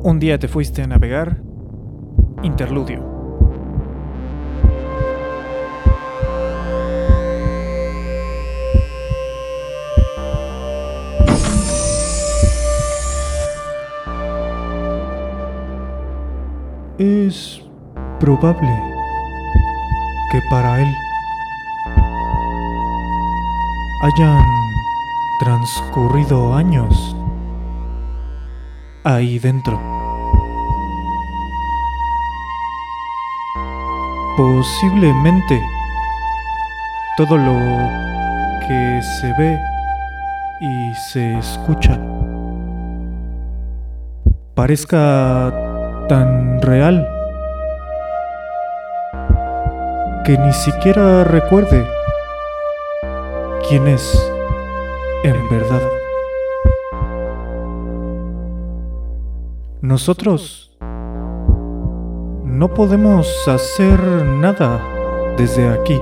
Un día te fuiste a navegar. Interludio. Es probable que para él hayan transcurrido años ahí dentro. Posiblemente todo lo que se ve y se escucha parezca tan real que ni siquiera recuerde quién es en verdad. Nosotros no podemos hacer nada desde aquí.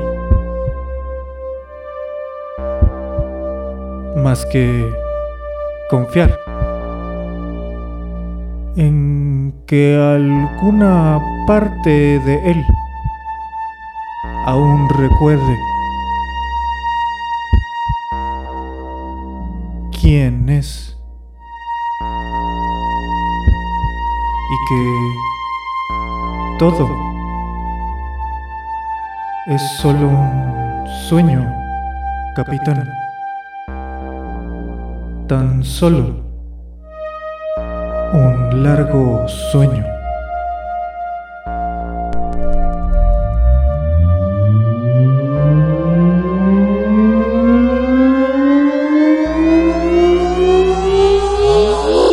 Más que confiar en que alguna parte de él aún recuerde quién es. Que todo es solo un sueño, capitán. Tan solo un largo sueño.